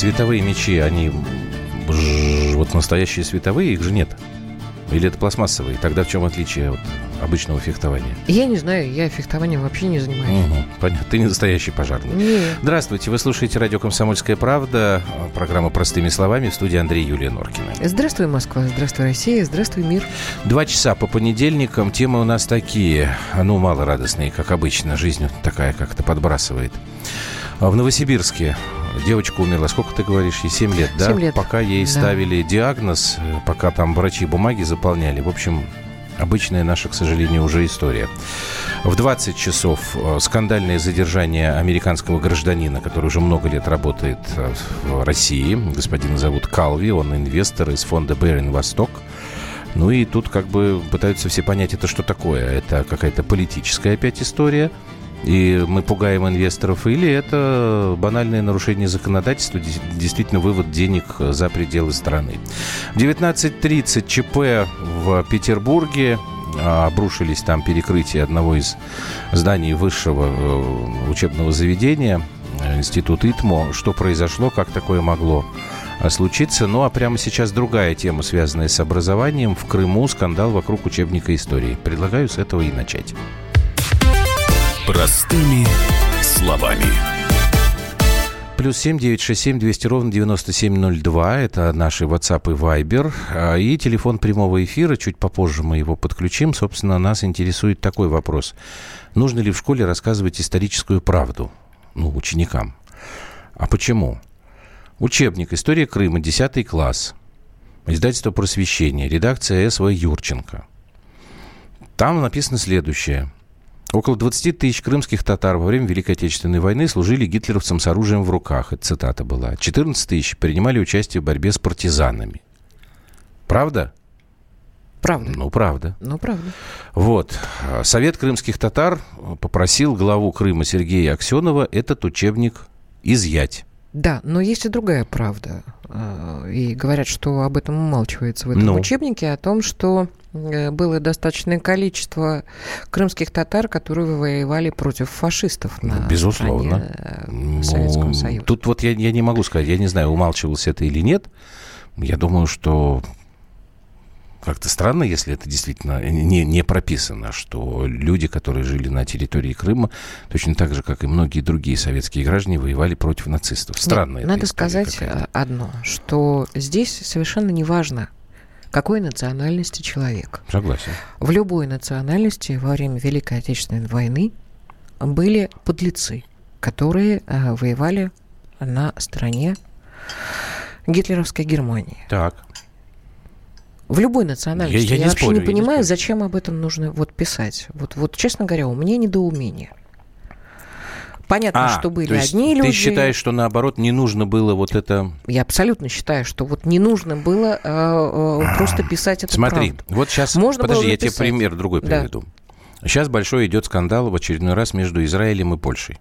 световые мечи, они вот настоящие световые, их же нет. Или это пластмассовые? Тогда в чем отличие от обычного фехтования? Я не знаю, я фехтованием вообще не занимаюсь. Угу, понятно, ты не настоящий пожарный. Нет. Здравствуйте, вы слушаете радио «Комсомольская правда», программа «Простыми словами» в студии Андрей Юлия Норкина. Здравствуй, Москва, здравствуй, Россия, здравствуй, мир. Два часа по понедельникам, темы у нас такие, ну, мало радостные, как обычно, жизнь такая как-то подбрасывает. В Новосибирске девочка умерла, сколько ты говоришь, ей 7 лет, да? 7 лет. Пока ей да. ставили диагноз, пока там врачи бумаги заполняли. В общем, обычная наша, к сожалению, уже история. В 20 часов э, скандальное задержание американского гражданина, который уже много лет работает э, в России. Господина зовут Калви, он инвестор из фонда Берин Восток. Ну и тут как бы пытаются все понять, это что такое. Это какая-то политическая опять история – и мы пугаем инвесторов, или это банальное нарушение законодательства, действительно вывод денег за пределы страны. В 19.30 ЧП в Петербурге а, обрушились там перекрытие одного из зданий высшего э, учебного заведения, институт ИТМО. Что произошло, как такое могло случиться. Ну а прямо сейчас другая тема, связанная с образованием. В Крыму скандал вокруг учебника истории. Предлагаю с этого и начать. Простыми словами. Плюс семь девять шесть семь двести ровно девяносто семь ноль два. Это наши WhatsApp и Viber. А, и телефон прямого эфира. Чуть попозже мы его подключим. Собственно, нас интересует такой вопрос. Нужно ли в школе рассказывать историческую правду? Ну, ученикам. А почему? Учебник «История Крыма», 10 класс. Издательство «Просвещение», редакция С.В. Юрченко. Там написано следующее – Около 20 тысяч крымских татар во время Великой Отечественной войны служили гитлеровцам с оружием в руках. Это цитата была. 14 тысяч принимали участие в борьбе с партизанами. Правда? Правда. Ну, правда. Ну, правда. Вот. Совет крымских татар попросил главу Крыма Сергея Аксенова этот учебник изъять. Да, но есть и другая правда. А, и говорят, что об этом умалчивается в этом ну. учебнике, о том, что было достаточное количество крымских татар, которые воевали против фашистов на ну, Безусловно. Э, ну, Советского Союза. Тут вот я, я не могу сказать, я не знаю, умалчивалось это или нет. Я думаю, что как-то странно, если это действительно не, не прописано, что люди, которые жили на территории Крыма, точно так же, как и многие другие советские граждане, воевали против нацистов. Странно. Нет, надо сказать какая-то. одно, что здесь совершенно не важно, какой национальности человек. Согласен. В любой национальности во время Великой Отечественной войны были подлецы, которые э, воевали на стороне гитлеровской Германии. Так. В любой национальности. Я, я, я не вообще спорю, не понимаю, не зачем об этом нужно вот писать. Вот, вот, честно говоря, у меня недоумение. Понятно, а, что были одни люди. Ты считаешь, что наоборот не нужно было вот это? Я абсолютно считаю, что вот не нужно было э, э, просто писать это. Смотри, правду. вот сейчас. Можно подожди, я тебе пример другой приведу. Да. Сейчас большой идет скандал в очередной раз между Израилем и Польшей.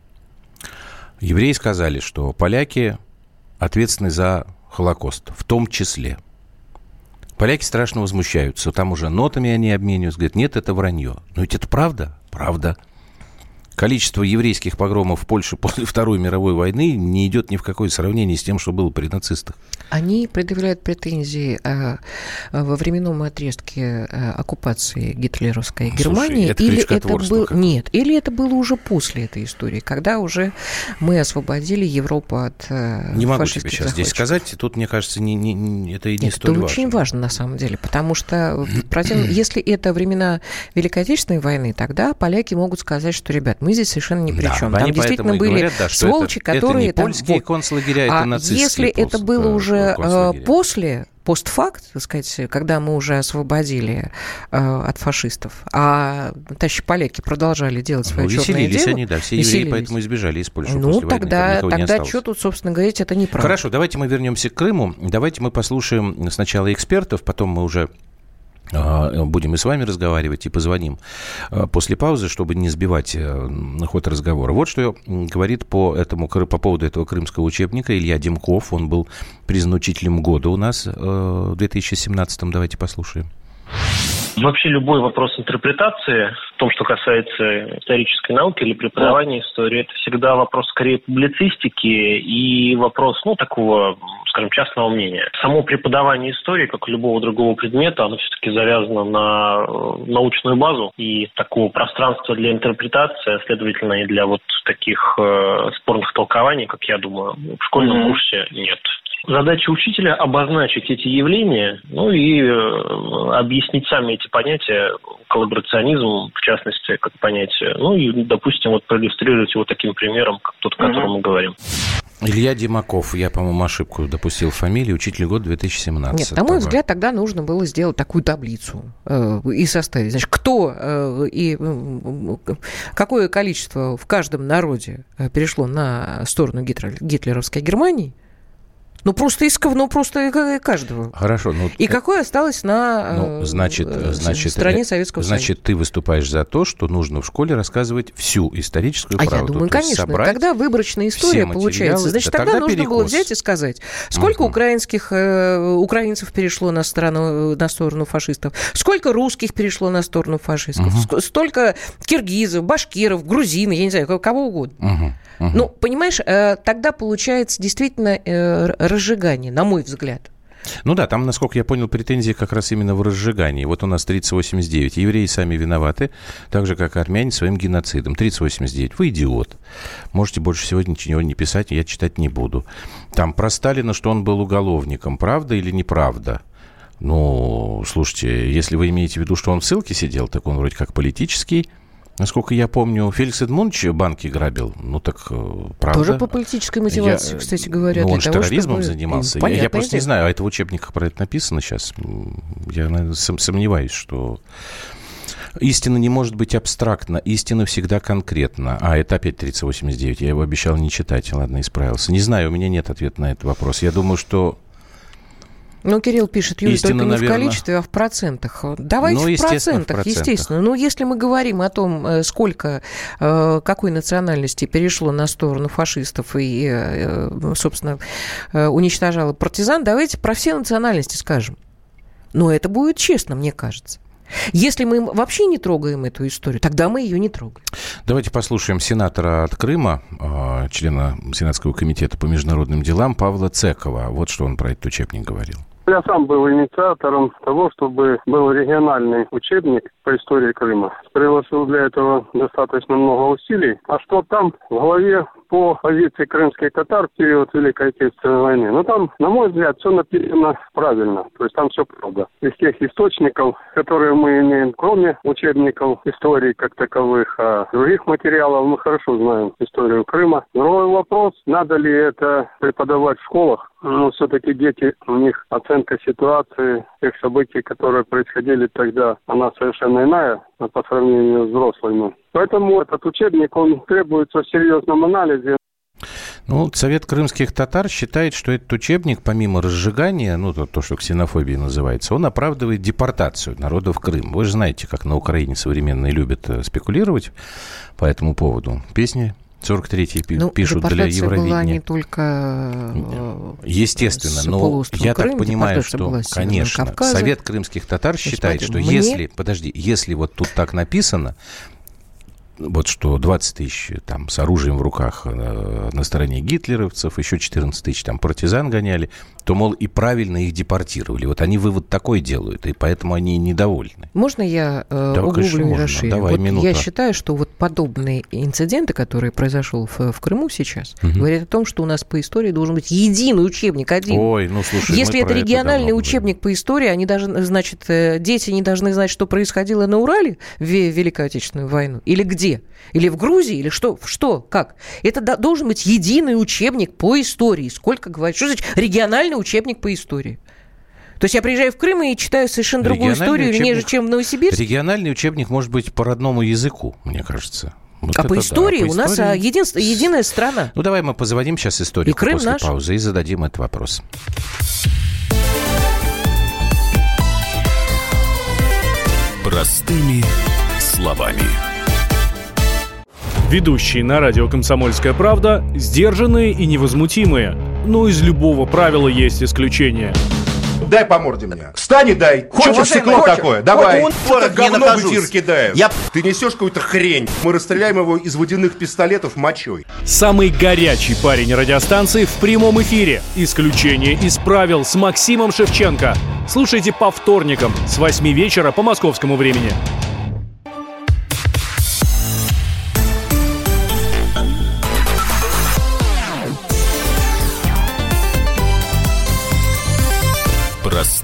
Евреи сказали, что поляки ответственны за Холокост, в том числе. Поляки страшно возмущаются. Там уже нотами они обмениваются. Говорят, нет, это вранье. Но ведь это правда. Правда количество еврейских погромов в Польше после Второй мировой войны не идет ни в какое сравнение с тем, что было при нацистах. Они предъявляют претензии э, во временном отрезке э, оккупации гитлеровской Германии. Слушай, это или это был нет, или это было уже после этой истории, когда уже мы освободили Европу от э, Не могу тебе сейчас здесь сказать. Тут, мне кажется, не, не, не, это и не нет, столь это важно. очень важно на самом деле, потому что против, если это времена Великой Отечественной войны, тогда поляки могут сказать, что, ребят, мы здесь совершенно ни при да, чем. Там действительно были говорят, да, сволочи, это, которые... Это не польские вот, концлагеря, это а нацистские если это было уже Э, после постфакт, так сказать, когда мы уже освободили э, от фашистов, а товарищи поляки продолжали делать свое ну, черное дело. они, да, все евреи поэтому избежали из Польши Ну, после тогда, войны, тогда что тут, собственно говорить, это неправда. Хорошо, давайте мы вернемся к Крыму. Давайте мы послушаем сначала экспертов, потом мы уже будем и с вами разговаривать, и позвоним а, после паузы, чтобы не сбивать э, ход разговора. Вот что говорит по, этому, по поводу этого крымского учебника Илья Демков. Он был признан учителем года у нас э, в 2017-м. Давайте послушаем. Вообще любой вопрос интерпретации, в том, что касается исторической науки или преподавания истории, это всегда вопрос скорее публицистики и вопрос, ну, такого, скажем, частного мнения. Само преподавание истории, как и любого другого предмета, оно все-таки завязано на э, научную базу и такого пространства для интерпретации, а следовательно, и для вот таких э, спорных толкований, как я думаю, в школьном mm-hmm. курсе нет. Задача учителя обозначить эти явления, ну и э, объяснить сами эти понятия, коллаборационизм, в частности, как понятие, ну и, допустим, вот проиллюстрировать его таким примером, как тот, о котором мы говорим. Илья Димаков, я, по-моему, ошибку допустил фамилию, учитель год 2017. Нет, на мой взгляд, тогда нужно было сделать такую таблицу э, и составить. Значит, кто э, и э, какое количество в каждом народе э, перешло на сторону Гитлер, гитлеровской Германии – ну, просто исков, ну, просто каждого. Хорошо. Ну, и какое осталось на ну, значит, э, значит, стороне Советского Союза? Значит, ты выступаешь за то, что нужно в школе рассказывать всю историческую а правду. Я думаю, конечно. Когда выборочная история получается, значит, тогда, тогда нужно перекос. было взять и сказать, сколько угу. украинских, э, украинцев перешло на сторону, на сторону фашистов, сколько русских перешло на сторону фашистов, угу. столько киргизов, башкиров, грузин, я не знаю, кого угодно. Угу. Угу. Ну, понимаешь, э, тогда получается действительно э, разжигание, на мой взгляд. Ну да, там, насколько я понял, претензии как раз именно в разжигании. Вот у нас 3089. Евреи сами виноваты, так же, как и армяне своим геноцидом. 3089. Вы идиот. Можете больше сегодня ничего не писать, я читать не буду. Там про Сталина, что он был уголовником. Правда или неправда? Ну, слушайте, если вы имеете в виду, что он в ссылке сидел, так он вроде как политический Насколько я помню, Феликс Эдмундович банки грабил. Ну так э, правда. Тоже по политической мотивации, я, кстати говоря. Ну, он же терроризмом чтобы... занимался. Я, я просто не знаю, а это в учебниках про это написано сейчас. Я наверное, сомневаюсь, что... Истина не может быть абстрактна, истина всегда конкретна. А, это опять 3089, я его обещал не читать. Ладно, исправился. Не знаю, у меня нет ответа на этот вопрос. Я думаю, что ну, Кирилл пишет, Истина, только не наверное... в количестве, а в процентах. Давайте ну, в, процентах, в процентах, естественно. Ну, если мы говорим о том, э, сколько, э, какой национальности перешло на сторону фашистов и, э, собственно, уничтожало партизан, давайте про все национальности скажем. Но это будет честно, мне кажется. Если мы вообще не трогаем эту историю, тогда мы ее не трогаем. Давайте послушаем сенатора от Крыма, члена Сенатского комитета по международным делам Павла Цекова. Вот что он про этот учебник говорил. Я сам был инициатором того, чтобы был региональный учебник по истории Крыма. Приложил для этого достаточно много усилий. А что там в главе по позиции крымских татар в период Великой Отечественной войны. Но там, на мой взгляд, все написано правильно. То есть там все правда. Из тех источников, которые мы имеем, кроме учебников истории как таковых, а других материалов, мы хорошо знаем историю Крыма. Другой вопрос, надо ли это преподавать в школах. Ну, все-таки дети, у них оценка ситуации, тех событий, которые происходили тогда, она совершенно иная по сравнению с взрослыми. Поэтому этот учебник, он требуется в серьезном анализе. Ну, Совет крымских татар считает, что этот учебник, помимо разжигания, ну, то, то, что ксенофобией называется, он оправдывает депортацию народов Крыма. Вы же знаете, как на Украине современные любят э, спекулировать по этому поводу. Песни 43-й ну, пишут для Евровидения. была не только э, Естественно, но я Крым, так понимаю, что, конечно. Совет крымских татар считает, что мне... если, подожди, если вот тут так написано, вот что 20 тысяч там с оружием в руках э, на стороне гитлеровцев, еще 14 тысяч там партизан гоняли, то, мол, и правильно их депортировали. Вот они вывод такой делают, и поэтому они недовольны. Можно я э, да, углублю и расширю? Давай, вот минута. Я считаю, что вот подобные инциденты, которые произошел в, в Крыму сейчас, угу. говорят о том, что у нас по истории должен быть единый учебник, один. Ой, ну слушай, Если это региональный это учебник говорим. по истории, они должны, значит, э, дети не должны знать, что происходило на Урале в Великую Отечественную войну, или где? Или в Грузии, или что? Что? Как? Это должен быть единый учебник по истории. Сколько говорит? Что значит региональный учебник по истории? То есть я приезжаю в Крым и читаю совершенно другую историю, учебник, нежели чем в Новосибирске. Региональный учебник может быть по родному языку, мне кажется. Вот а по истории да, по у истории... нас а, един... единая страна. Ну давай мы позвоним сейчас историку и Крым после наш. паузы и зададим этот вопрос. Простыми словами. Ведущие на радио «Комсомольская правда» сдержанные и невозмутимые. Но из любого правила есть исключение – Дай по морде мне. Встань и дай. Хочешь стекло такое? Давай. Он Вот так говно в эфир кидаешь. Я- Ты несешь какую-то хрень. Мы расстреляем его из водяных пистолетов мочой. Самый горячий парень радиостанции в прямом эфире. Исключение из правил с Максимом Шевченко. Слушайте по вторникам с 8 вечера по московскому времени.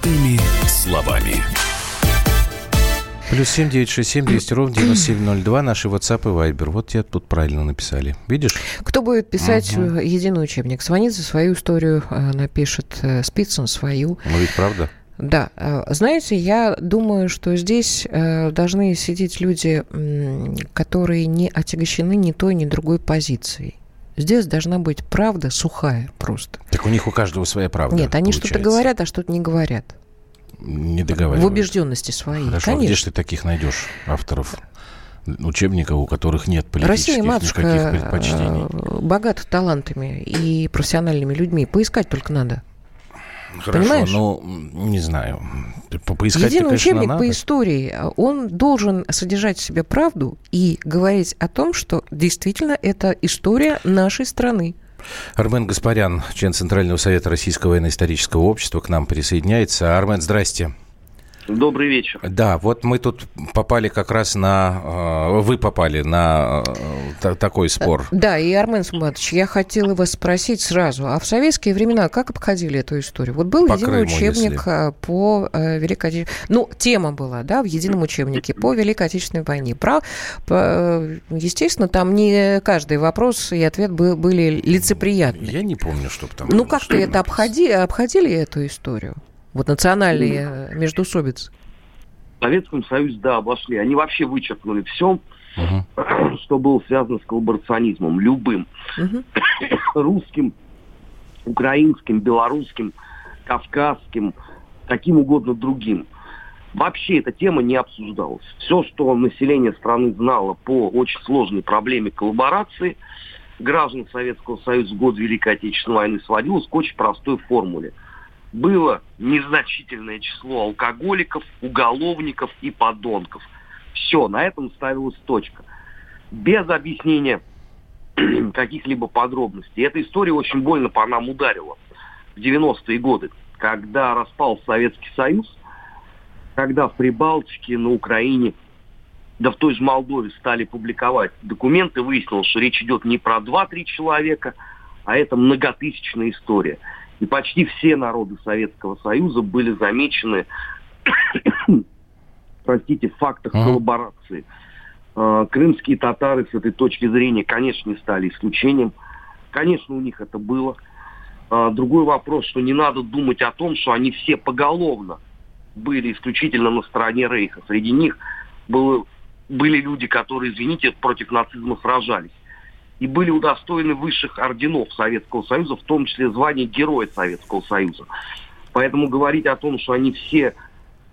Простыми словами. Плюс семь девять шесть семь двести ровно девяносто семь ноль два. Наши WhatsApp и Viber. Вот тебе тут правильно написали. Видишь? Кто будет писать э, единый учебник? Сванидзе свою историю э, напишет, э, Спицын свою. Ну ведь правда. Да, знаете, я думаю, что здесь должны сидеть люди, которые не отягощены ни той, ни другой позицией. Здесь должна быть правда сухая просто. Так у них у каждого своя правда. Нет, они что-то говорят, а что-то не говорят. Не В договариваются. убежденности своей. Хорошо, а где Конечно. же ты таких найдешь авторов учебников, у которых нет политических Россия, матушка, никаких предпочтений? э, богата талантами и профессиональными людьми. Поискать только надо. Хорошо, понимаешь? ну, м, не знаю. По- Поискать, Единый конечно, учебник надо. по истории, он должен содержать в себе правду и говорить о том, что действительно это история нашей страны. Армен Гаспарян, член Центрального совета Российского военно-исторического общества, к нам присоединяется. Армен, здрасте. Добрый вечер. Да, вот мы тут попали как раз на... э, Вы попали на э, та- такой спор. Да, и Армен Суматович, я хотела вас спросить сразу, а в советские времена как обходили эту историю? Вот был По единый Крыму, учебник если. по э, Великой Отечественной... Ну, тема была, да, в едином учебнике по Великой Отечественной войне. Про... по- э, Естественно, там не каждый вопрос и ответ бы- были лицеприятны. Я не помню, чтобы там... Ну, как-то это обходи, обходили эту историю? Вот национальные э, междоусобицы. В Советском Союзе, да, обошли. Они вообще вычеркнули все, Мгм. что было связано с коллаборационизмом, любым. Мгм. Русским, украинским, белорусским, кавказским, каким угодно другим. Вообще эта тема не обсуждалась. Все, что население страны знало по очень сложной проблеме коллаборации граждан Советского Союза в год Великой Отечественной войны сводилось к очень простой формуле. Было незначительное число алкоголиков, уголовников и подонков. Все, на этом ставилась точка. Без объяснения каких-либо подробностей. Эта история очень больно по нам ударила в 90-е годы, когда распал Советский Союз, когда в Прибалтике, на Украине, да в той же Молдове стали публиковать документы, выяснилось, что речь идет не про 2-3 человека, а это многотысячная история. И почти все народы Советского Союза были замечены, простите, в фактах коллаборации. Э, Крымские татары с этой точки зрения, конечно, не стали исключением. Конечно, у них это было. А, Другой вопрос, что не надо думать о том, что они все поголовно были исключительно на стороне Рейха. Среди них было, были люди, которые, извините, против нацизма сражались. И были удостоены высших орденов Советского Союза, в том числе звания Героя Советского Союза. Поэтому говорить о том, что они все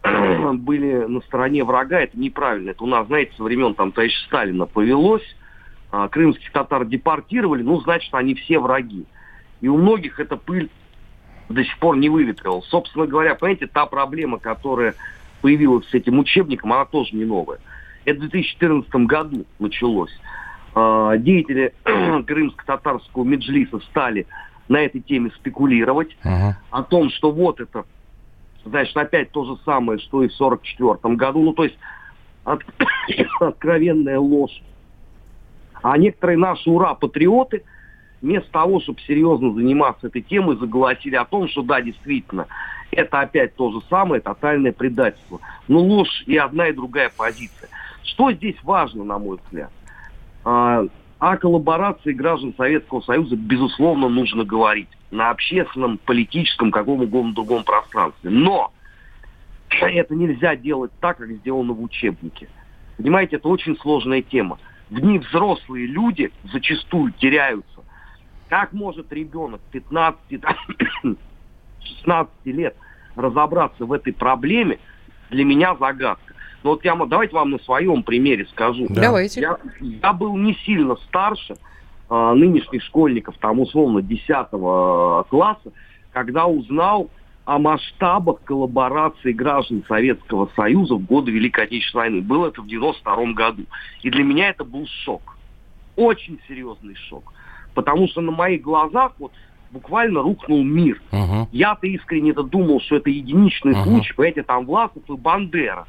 были на стороне врага, это неправильно. Это у нас, знаете, со времен там товарища Сталина повелось. А, Крымских татар депортировали, ну, значит, они все враги. И у многих эта пыль до сих пор не выветрилась. Собственно говоря, понимаете, та проблема, которая появилась с этим учебником, она тоже не новая. Это в 2014 году началось. А, Деятели крымско-татарского меджлиса стали на этой теме спекулировать Мгм. о том, что вот это, значит, опять то же самое, что и в 1944 году. Ну, то есть от- откровенная ложь. А некоторые наши ура-патриоты вместо того, чтобы серьезно заниматься этой темой, заголосили о том, что да, действительно, это опять то же самое, тотальное предательство. Но ложь и одна, и другая позиция. Что здесь важно, на мой взгляд? А, коллаборации граждан Советского Союза, безусловно, нужно говорить на общественном, политическом, каком угодно другом пространстве. Но это нельзя делать так, как сделано в учебнике. Понимаете, это очень сложная тема. В них взрослые люди зачастую теряются. Как может ребенок 15, там, 16 лет разобраться в этой проблеме, для меня загадка. Но вот я, давайте вам на своем примере скажу. Да. Давайте. Я, я был не сильно старше а, нынешних школьников, там условно 10 класса, когда узнал о масштабах коллаборации граждан Советского Союза в годы Великой Отечественной войны. Было это в 92 году. И для меня это был шок. Очень серьезный шок. Потому что на моих глазах вот буквально рухнул мир. Uh-huh. Я-то искренне это думал, что это единичный uh-huh. случай, понимаете, там Власов и Бандера.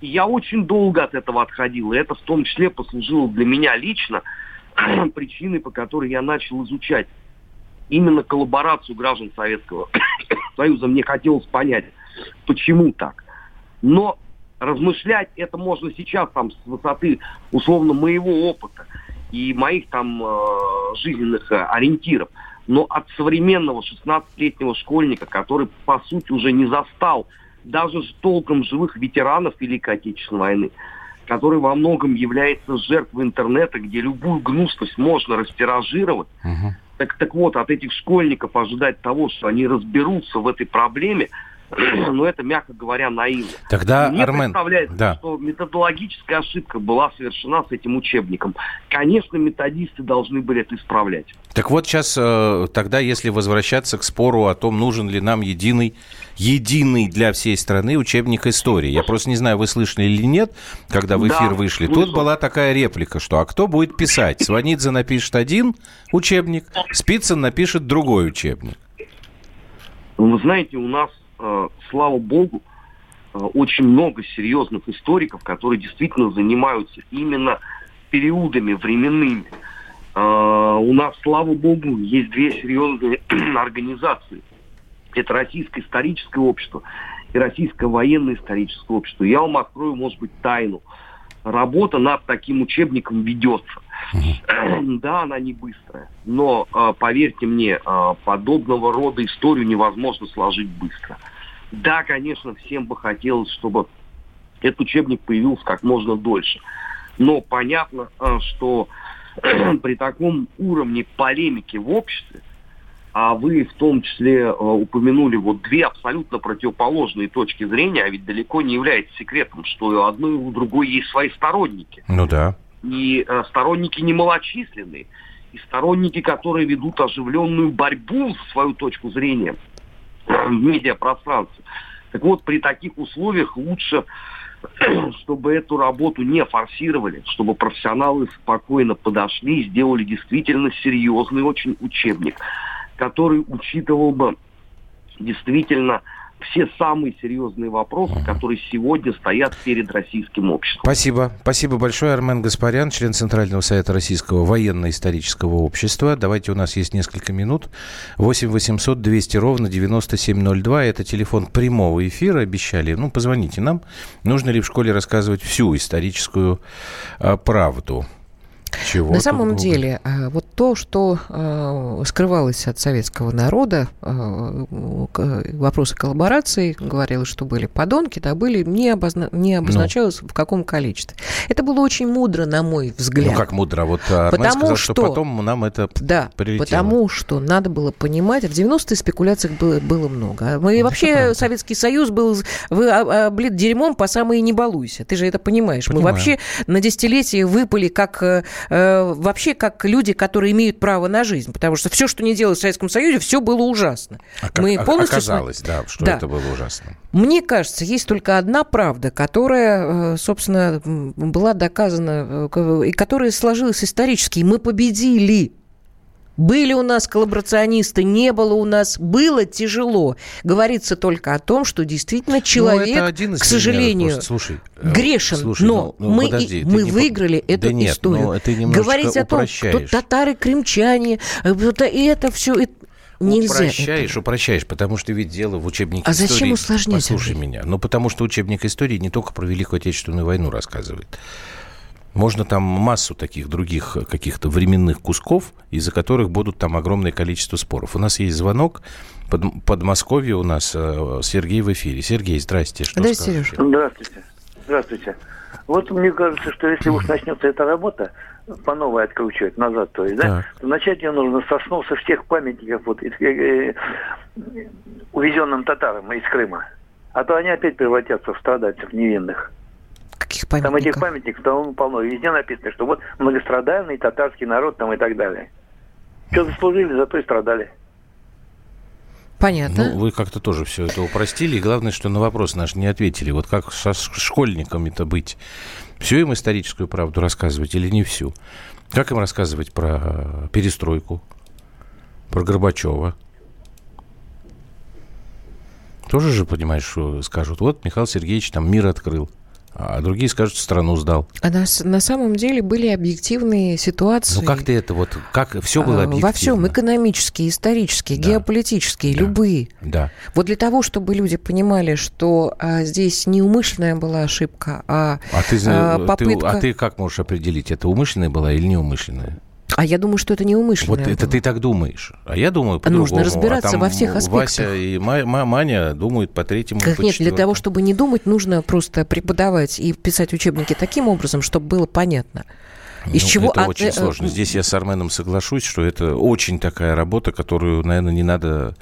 Я очень долго от этого отходил. И это в том числе послужило для меня лично причиной, по которой я начал изучать именно коллаборацию граждан Советского Союза. Мне хотелось понять, почему так. Но размышлять это можно сейчас там с высоты условно моего опыта и моих там э, жизненных э, ориентиров. Но от современного 16-летнего школьника, который по сути уже не застал даже с толком живых ветеранов Великой Отечественной войны, который во многом является жертвой интернета, где любую гнусность можно растиражировать. Uh-huh. Так, так вот, от этих школьников ожидать того, что они разберутся в этой проблеме, ну, это, мягко говоря, наивно. Тогда, Мне Армен, представляется, да. что методологическая ошибка была совершена с этим учебником. Конечно, методисты должны были это исправлять. Так вот сейчас, э, тогда, если возвращаться к спору о том, нужен ли нам единый, единый для всей страны учебник истории. Я просто не знаю, вы слышали или нет, когда в эфир да, вышли. Слышал. Тут была такая реплика, что а кто будет писать? Сванидзе напишет один учебник, Спицын напишет другой учебник. Вы знаете, у нас слава богу, э, очень много серьезных историков, которые действительно занимаются именно периодами временными. Э, у нас, слава богу, есть две серьезные организации. Это Российское историческое общество и Российское военно-историческое общество. Я вам открою, может быть, тайну. Работа над таким учебником ведется. Да, она не быстрая, но э, поверьте мне, э, подобного рода историю невозможно сложить быстро. Да, конечно, всем бы хотелось, чтобы этот учебник появился как можно дольше. Но понятно, э, что при таком уровне полемики в обществе, а вы в том числе упомянули вот две абсолютно противоположные точки зрения, а ведь далеко не является секретом, что одной и у другой есть свои сторонники. Ну да и э, сторонники немалочисленные, и сторонники, которые ведут оживленную борьбу за свою точку зрения в медиапространстве. Так вот, при таких условиях лучше, чтобы эту работу не форсировали, чтобы профессионалы спокойно подошли и сделали действительно серьезный очень учебник, который учитывал бы действительно все самые серьезные вопросы, uh-huh. которые сегодня стоят перед российским обществом. Спасибо. Спасибо большое, Армен Гаспарян, член Центрального совета Российского военно-исторического общества. Давайте, у нас есть несколько минут. 8 800 200 ровно 9702. Это телефон прямого эфира. Обещали. Ну, позвоните нам. Нужно ли в школе рассказывать всю историческую а, правду? Чего На самом много? деле, э, вот то, что э, скрывалось от советского народа, э, вопросы коллаборации, говорилось, что были подонки, да, были, не, обозна... не ну. обозначалось ну. в каком количестве. Это было очень мудро, на мой взгляд. Ну, как мудро? Вот Армен потому сказал, что, что потом нам это Да, прилетело. потому что надо было понимать, в 90-е спекуляций было, было много. Мы, вообще Советский Союз был, вы облит дерьмом по самые не балуйся. Ты же это понимаешь. Понимаю. Мы вообще на десятилетие выпали как Э, вообще как люди, которые имеют право на жизнь. Потому что все, что не делалось в Советском Союзе, все было ужасно. А как, Мы полностью... Оказалось, да, что да. это было ужасно. Мне кажется, есть только одна правда, которая, э, собственно, была доказана э, и которая сложилась исторически. Мы победили. Были у нас коллаборационисты, не было у нас, было тяжело. Говорится только о том, что действительно ну, человек, ну, к сожалению, просто, слушай, э, грешен. Слушай, но ну, ну, мы, подожди, мы выиграли по... эту да нет, историю. Это Говорить о том, что татары, крымчане, э, и это все... Нельзя упрощаешь, это. упрощаешь, потому что ведь дело в учебнике а истории. А зачем усложнять? Послушай меня. Ну, потому что учебник истории не только про Великую Отечественную войну рассказывает. Можно там массу таких других каких-то временных кусков, из-за которых будут там огромное количество споров. У нас есть звонок. Под Подмосковье у нас э, Сергей в эфире. Сергей, здрасте. Что да, Сереж. Здравствуйте. Здравствуйте. Вот мне кажется, что если уж начнется эта работа, по новой откручивать назад, то есть, да, то начать ее нужно с основ со всех памятников вот, э, э, увезенным татарам из Крыма. А то они опять превратятся в страдальцев невинных. Каких памятников? Там этих памятников там полно. Везде написано, что вот многострадальный татарский народ там и так далее. Что заслужили, зато и страдали. Понятно. Ну, вы как-то тоже все это упростили. И главное, что на вопрос наш не ответили. Вот как со школьниками-то быть? Всю им историческую правду рассказывать или не всю? Как им рассказывать про перестройку, про Горбачева? Тоже же, понимаешь, что скажут, вот Михаил Сергеевич там мир открыл а другие скажут, страну сдал. А на, на самом деле были объективные ситуации. Ну как ты это вот, как все было объективно? Во всем, экономические, исторические, да. геополитические, да. любые. Да. Вот для того, чтобы люди понимали, что а, здесь не умышленная была ошибка, а, а ты, а, попытка... Ты, а ты как можешь определить, это умышленная была или неумышленная? А я думаю, что это неумышленно. Вот это ты так думаешь. А я думаю по Нужно разбираться а во всех аспектах. Вася и Маня думают по третьему, как по Нет, для того, чтобы не думать, нужно просто преподавать и писать учебники таким образом, чтобы было понятно. Из ну, чего это от... очень э, сложно. Здесь я с Арменом соглашусь, что это очень такая работа, которую, наверное, не надо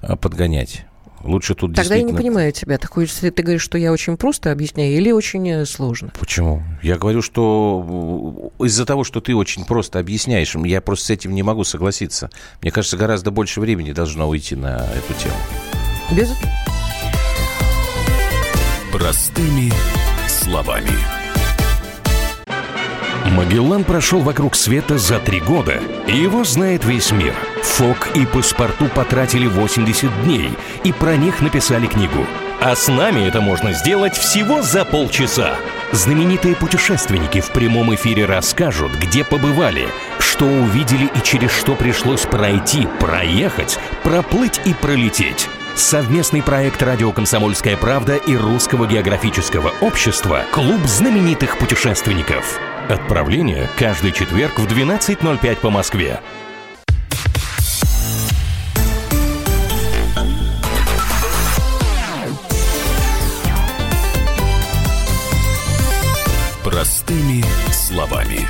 а, подгонять. Лучше тут Тогда действительно... я не понимаю тебя. Ты, хочешь, ты говоришь, что я очень просто объясняю или очень э, сложно? Почему? Я говорю, что э, из-за того, что ты очень просто объясняешь, я просто с этим не могу согласиться. Мне кажется, гораздо больше времени должно уйти на эту тему. Без... Простыми словами. Магеллан прошел вокруг света за три года, и его знает весь мир. Фок и паспорту потратили 80 дней, и про них написали книгу. А с нами это можно сделать всего за полчаса. Знаменитые путешественники в прямом эфире расскажут, где побывали, что увидели и через что пришлось пройти, проехать, проплыть и пролететь. Совместный проект «Радио Комсомольская правда» и Русского географического общества «Клуб знаменитых путешественников». Отправление каждый четверг в 12.05 по Москве. Простыми словами.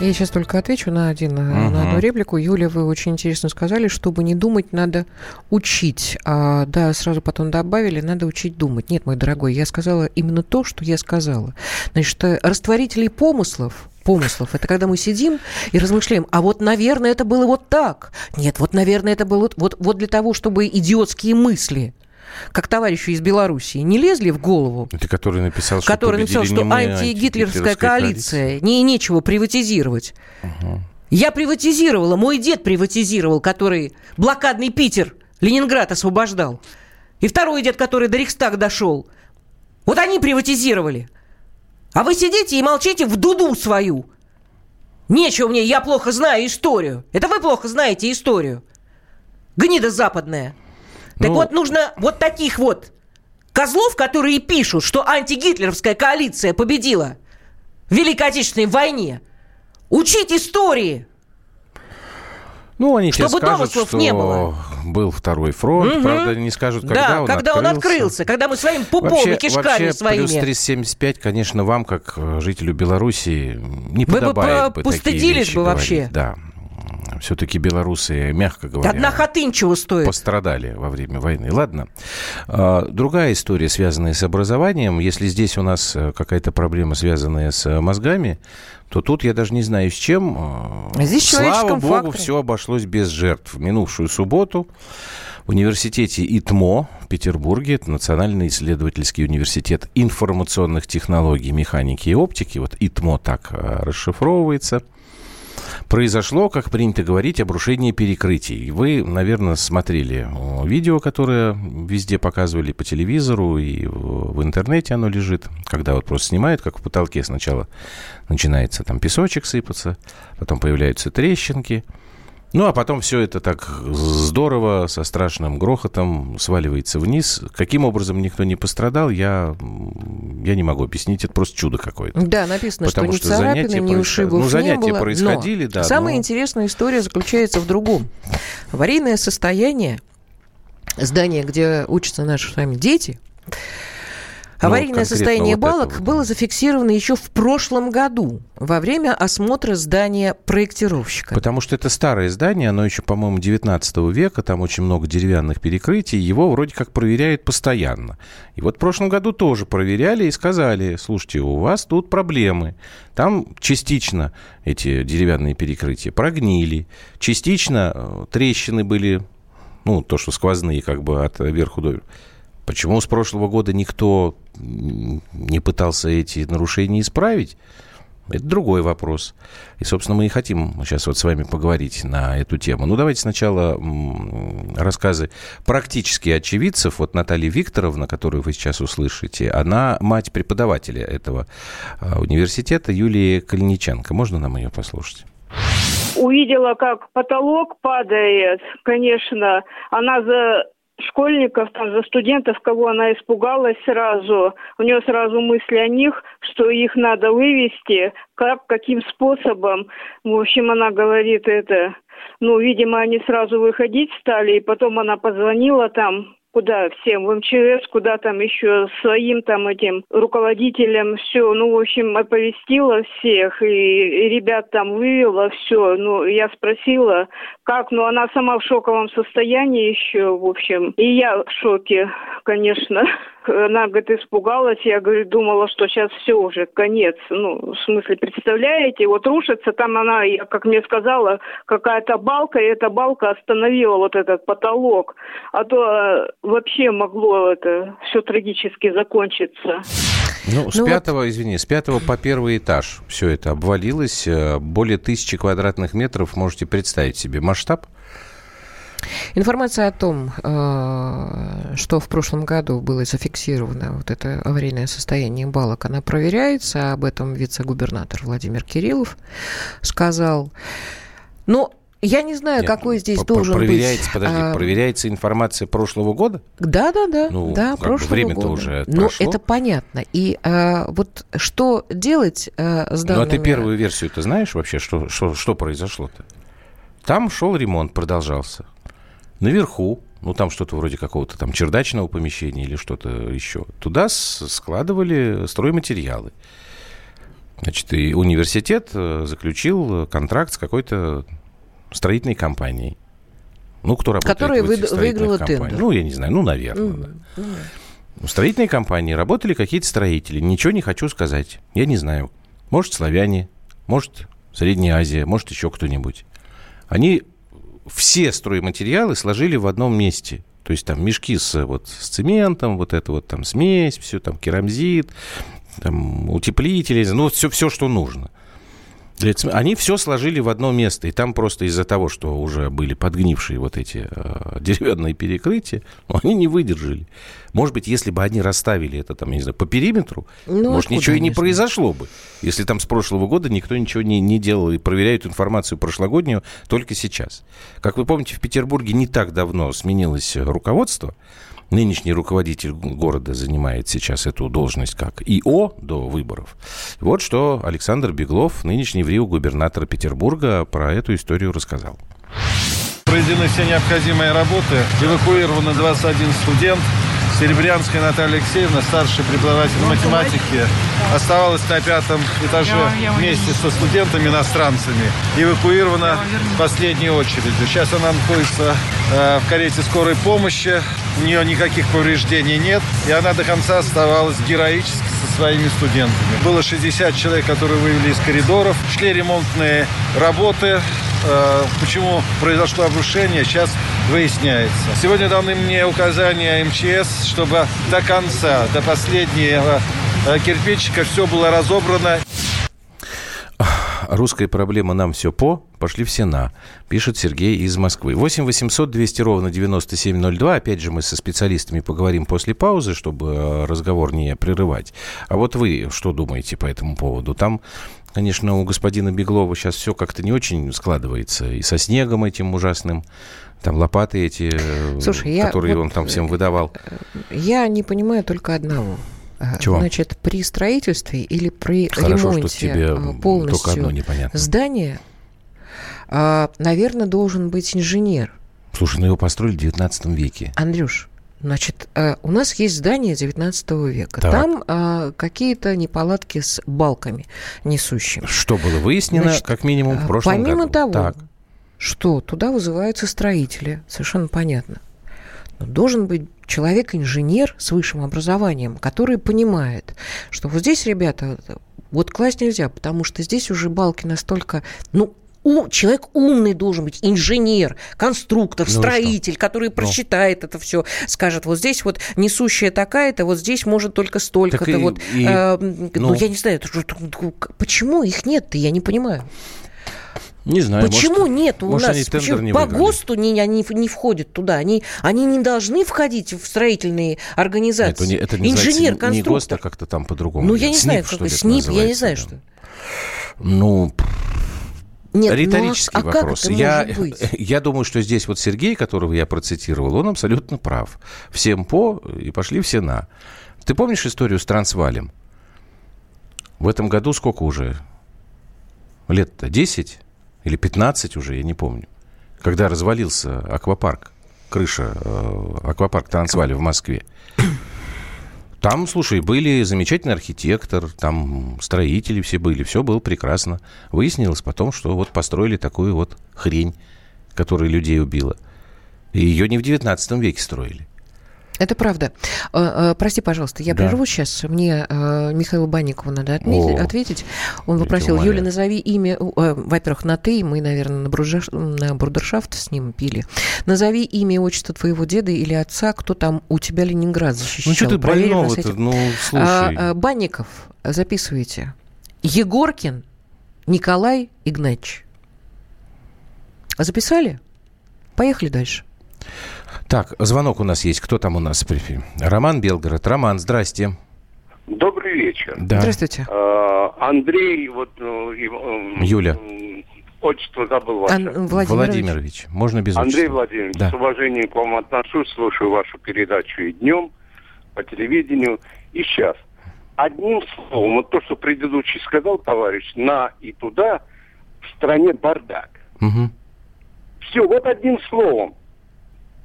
Я сейчас только отвечу на, один, угу. на одну реплику. Юля, вы очень интересно сказали, чтобы не думать, надо учить. А, да, сразу потом добавили, надо учить думать. Нет, мой дорогой, я сказала именно то, что я сказала. Значит, э, растворителей помыслов помыслов. Это когда мы сидим и размышляем, а вот, наверное, это было вот так. Нет, вот, наверное, это было вот, вот для того, чтобы идиотские мысли как товарищу из Белоруссии, не лезли в голову. Это который написал, что Который написал, что антигитлеровская коалиция, не, нечего приватизировать. Угу. Я приватизировала, мой дед приватизировал, который блокадный Питер, Ленинград освобождал. И второй дед, который до Рейхстага дошел. Вот они приватизировали. А вы сидите и молчите в дуду свою. Нечего мне, я плохо знаю историю. Это вы плохо знаете историю. Гнида западная. Так ну... вот, нужно вот таких вот козлов, которые пишут, что антигитлеровская коалиция победила в Великой Отечественной войне, учить истории. Ну, они Чтобы тебе скажут, что не было. был второй фронт, угу. правда, не скажут, когда да, он когда открылся. он открылся, когда мы своим пупом вообще, кишками вообще своими. плюс 375, конечно, вам, как жителю Белоруссии, не Вы подобает бы, бы такие вещи бы вообще. Говорить. Да, все-таки белорусы, мягко говоря... Одна хатынь чего стоит. Пострадали во время войны. Ладно. А, другая история, связанная с образованием. Если здесь у нас э, какая-то проблема, связанная с э, мозгами, то тут я даже не знаю с чем. А здесь Слава богу, факторе. все обошлось без жертв. В минувшую субботу в университете ИТМО в Петербурге, это Национальный исследовательский университет информационных технологий, механики и оптики, вот ИТМО так э, расшифровывается – произошло, как принято говорить, обрушение перекрытий. Вы, наверное, смотрели видео, которое везде показывали по телевизору и в интернете оно лежит, когда вот просто снимают, как в потолке сначала начинается там песочек сыпаться, потом появляются трещинки – ну, а потом все это так здорово, со страшным грохотом сваливается вниз. Каким образом никто не пострадал, я, я не могу объяснить. Это просто чудо какое-то. Да, написано, Потому что, что ни царапины, ни ушибов Ну, занятия не было, происходили, да. Самая но... интересная история заключается в другом. Аварийное состояние здания, где учатся наши с вами дети, Аварийное ну, состояние вот балок вот. было зафиксировано еще в прошлом году во время осмотра здания проектировщика. Потому что это старое здание, оно еще, по-моему, 19 века, там очень много деревянных перекрытий, его вроде как проверяют постоянно. И вот в прошлом году тоже проверяли и сказали, слушайте, у вас тут проблемы. Там частично эти деревянные перекрытия прогнили, частично э, трещины были Ну, то, что сквозные как бы от верху до верху. Почему с прошлого года никто не пытался эти нарушения исправить? Это другой вопрос. И, собственно, мы и хотим сейчас вот с вами поговорить на эту тему. Ну, давайте сначала рассказы практически очевидцев. Вот Наталья Викторовна, которую вы сейчас услышите, она мать преподавателя этого а, университета Юлии Калиниченко. Можно нам ее послушать? Увидела, как потолок падает, конечно. Она за школьников, там, за студентов, кого она испугалась сразу. У нее сразу мысли о них, что их надо вывести, как, каким способом. В общем, она говорит это. Ну, видимо, они сразу выходить стали, и потом она позвонила там куда всем, в МЧС, куда там еще своим там этим руководителям все, ну, в общем, оповестила всех, и, и ребят там вывела все, ну, я спросила, как, ну, она сама в шоковом состоянии еще, в общем, и я в шоке, конечно. Она, говорит, испугалась. Я, говорю, думала, что сейчас все уже, конец. Ну, в смысле, представляете, вот рушится, там она, как мне сказала, какая-то балка, и эта балка остановила вот этот потолок. А то э, вообще могло это все трагически закончиться. Ну, с ну пятого, вот... извини, с пятого по первый этаж все это обвалилось. Э, более тысячи квадратных метров, можете представить себе масштаб? Информация о том, э, что в прошлом году было зафиксировано вот это аварийное состояние балок, она проверяется. Об этом вице-губернатор Владимир Кириллов сказал. Но я не знаю, Нет, какой здесь должен проверяется, быть. Подожди, а... проверяется информация прошлого года? Да, да, да. Ну, да, прошлого время-то года. уже Ну, это понятно. И а, вот что делать а, с данными... Ну, а ты первую версию ты знаешь вообще, что, что, что произошло-то? Там шел ремонт, продолжался. Наверху, ну там что-то вроде какого-то там чердачного помещения или что-то еще, туда складывали стройматериалы. Значит, и университет э, заключил контракт с какой-то строительной компанией. Ну, кто работает Которая в этих выиграла тендер. Ну, я не знаю, ну, наверное, mm-hmm. да. В строительной компании работали какие-то строители. Ничего не хочу сказать. Я не знаю. Может, славяне, может, Средняя Азия, может, еще кто-нибудь. Они все стройматериалы сложили в одном месте. То есть там мешки с, вот, с цементом, вот это вот там смесь, все там керамзит, там утеплители, ну все, все, что нужно. Они все сложили в одно место, и там просто из-за того, что уже были подгнившие вот эти э, деревянные перекрытия, ну, они не выдержали. Может быть, если бы они расставили это там, я не знаю, по периметру, ну, может, ничего и не произошло бы. Если там с прошлого года никто ничего не, не делал и проверяют информацию прошлогоднюю только сейчас. Как вы помните, в Петербурге не так давно сменилось руководство, Нынешний руководитель города занимает сейчас эту должность как ИО до выборов. Вот что Александр Беглов, нынешний в Рио губернатор Петербурга, про эту историю рассказал. Проведены все необходимые работы. Эвакуировано 21 студент. Серебрянская Наталья Алексеевна, старший преподаватель математики, оставалась на пятом этаже вместе со студентами-иностранцами. Эвакуирована в последней очереди. Сейчас она находится э, в карете скорой помощи. У нее никаких повреждений нет. И она до конца оставалась героически со своими студентами. Было 60 человек, которые вывели из коридоров. Шли ремонтные работы. Э, почему произошло обрушение, сейчас выясняется. Сегодня даны мне указания МЧС, чтобы до конца, до последнего э, кирпичика все было разобрано. Русская проблема нам все по, пошли все на, пишет Сергей из Москвы. 8 800 200 ровно 9702. Опять же, мы со специалистами поговорим после паузы, чтобы э, разговор не прерывать. А вот вы что думаете по этому поводу? Там Конечно, у господина Беглова сейчас все как-то не очень складывается. И со снегом этим ужасным, там лопаты эти, Слушай, которые я, он там всем выдавал. Я не понимаю только одного. А, Чего? Значит, при строительстве или при Хорошо, ремонте что тебе а, полностью только одно непонятно. здания, а, наверное, должен быть инженер. Слушай, ну его построили в 19 веке. Андрюш, Значит, э, у нас есть здание 19 века. Так. Там а, какие-то неполадки с балками несущими. Что было выяснено, Значит, как минимум, в прошлом помимо году. того, так. что туда вызываются строители, совершенно понятно. Но должен быть человек-инженер с высшим образованием, который понимает, что вот здесь, ребята, вот класть нельзя, потому что здесь уже балки настолько, ну, у, человек умный должен быть, инженер, конструктор, ну строитель, который ну. просчитает ну. это все, скажет, вот здесь вот несущая такая-то, вот здесь может только столько-то. Вот, и, э, ну, ну, я не знаю, почему их нет-то, я не понимаю. Не знаю. Почему может, нет у может, нас? Почему не по ГОСТу не, они не входят туда? Они, они не должны входить в строительные организации. Это, не, Инженер, конструктор. Не ГОСТ, а как-то там по-другому. Ну, я не СНИП, знаю, как СНИП, я не знаю, что. Ну, нет, Риторический ну, а вопрос. Как это я, я думаю, что здесь вот Сергей, которого я процитировал, он абсолютно прав. Всем по и пошли все на. Ты помнишь историю с Трансвалем? В этом году сколько уже? Лет-то 10 или 15 уже, я не помню. Когда развалился аквапарк, крыша э, аквапарк Трансваля в Москве. Там, слушай, были замечательный архитектор, там строители все были, все было прекрасно. Выяснилось потом, что вот построили такую вот хрень, которая людей убила. И ее не в 19 веке строили. Это правда. Э, э, прости, пожалуйста, я да. прерву сейчас. Мне э, Михаилу Банникову надо отметить, ответить. Он попросил, Юля, назови имя, во-первых, на «ты», мы, наверное, на, брудерш... на брудершафт с ним пили. Назови имя и отчество твоего деда или отца, кто там у тебя Ленинград защищал. Ну, что ты больного-то? Ну, слушай. А, Банников, записывайте. Егоркин Николай Игнатьевич. Записали? Поехали дальше. Так, звонок у нас есть. Кто там у нас? Роман Белгород. Роман, здрасте. Добрый вечер. Да. Здравствуйте. А, Андрей, вот... Э, Юля. Отчество забыл ваше. Ан- Владимирович. Владимирович. Можно без Андрей отчества. Владимирович, да. с уважением к вам отношусь, слушаю вашу передачу и днем по телевидению, и сейчас. Одним словом, вот то, что предыдущий сказал товарищ, на и туда, в стране бардак. Угу. Все, вот одним словом.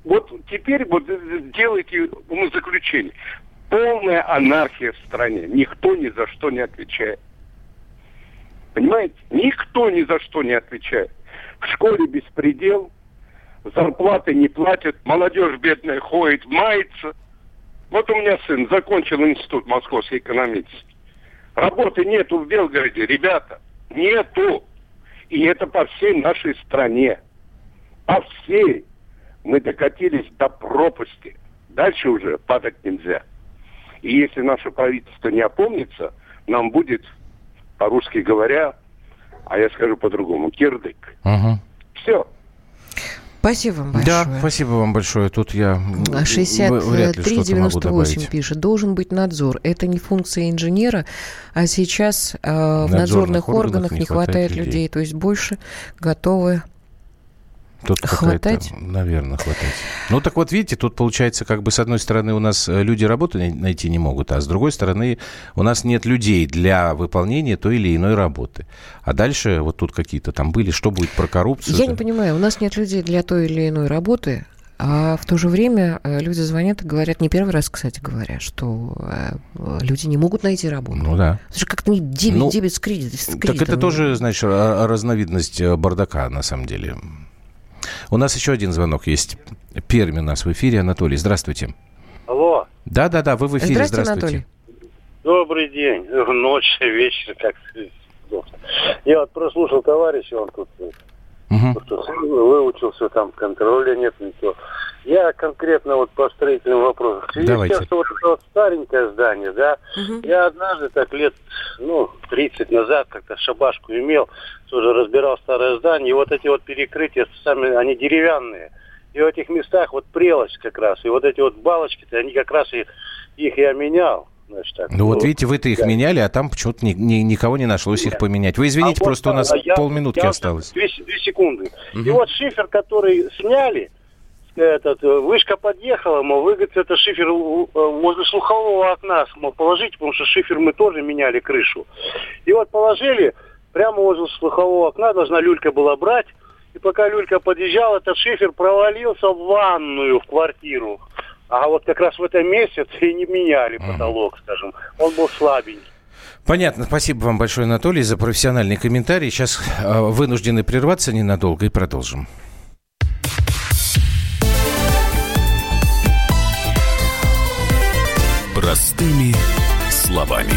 Вот теперь вот делайте умозаключение. Полная анархия в стране. Никто ни за что не отвечает. Понимаете? Никто ни за что не отвечает. В школе беспредел, зарплаты не платят, молодежь бедная ходит, мается. Вот у меня сын закончил институт московский экономический. Работы нету в Белгороде, ребята. Нету. И это по всей нашей стране. По всей мы докатились до пропасти. Дальше уже падать нельзя. И если наше правительство не опомнится, нам будет, по-русски говоря, а я скажу по-другому, кирдык. Угу. Все. Спасибо вам большое. Да, спасибо вам большое. Тут я 6398 пишет. Должен быть надзор. Это не функция инженера, а сейчас э, в надзорных, органах, органах не хватает, хватает людей. людей. То есть больше готовы Тут хватать? Наверное, хватать. Ну, так вот, видите, тут получается, как бы, с одной стороны, у нас э, люди работы найти не могут, а с другой стороны, у нас нет людей для выполнения той или иной работы. А дальше вот тут какие-то там были, что будет про коррупцию? Я не понимаю, у нас нет людей для той или иной работы, а в то же время э, люди звонят и говорят, не первый раз, кстати говоря, что э, люди не могут найти работу. Ну да. Же как-то не дебет, ну, дебет с, кредит, с кредитом. Так это тоже, значит, разновидность бардака, на самом деле. У нас еще один звонок есть. Пермь у нас в эфире. Анатолий, здравствуйте. Алло. Да-да-да, вы в эфире. Здравствуйте, здравствуйте. Анатолий. Добрый день. Ночь, вечер, как Я вот прослушал товарища, он тут, угу. тут выучился, там контроля нет, ничего. Я конкретно вот по строительным вопросам. Давайте. Тем, что вот это вот старенькое здание, да, угу. я однажды так лет, ну, 30 назад как-то шабашку имел, тоже разбирал старое здание, и вот эти вот перекрытия сами, они деревянные. И в этих местах вот прелость как раз, и вот эти вот балочки-то, они как раз и, их я менял. Значит, так. Ну, вот, вот видите, вы-то их да. меняли, а там почему-то ни, ни, никого не нашлось Нет. их поменять. Вы извините, а просто вот, у нас я, полминутки я, осталось. Две, две секунды. Угу. И вот шифер, который сняли, этот, вышка подъехала, мол, вы, говорит, это шифер э, возле слухового окна, мол, положите, потому что шифер мы тоже меняли крышу. И вот положили, прямо возле слухового окна должна люлька была брать, и пока люлька подъезжала, этот шифер провалился в ванную, в квартиру. А вот как раз в этом месяце и не меняли потолок, скажем. Он был слабенький. Понятно. Спасибо вам большое, Анатолий, за профессиональный комментарий. Сейчас э, вынуждены прерваться ненадолго и продолжим. Простыми словами.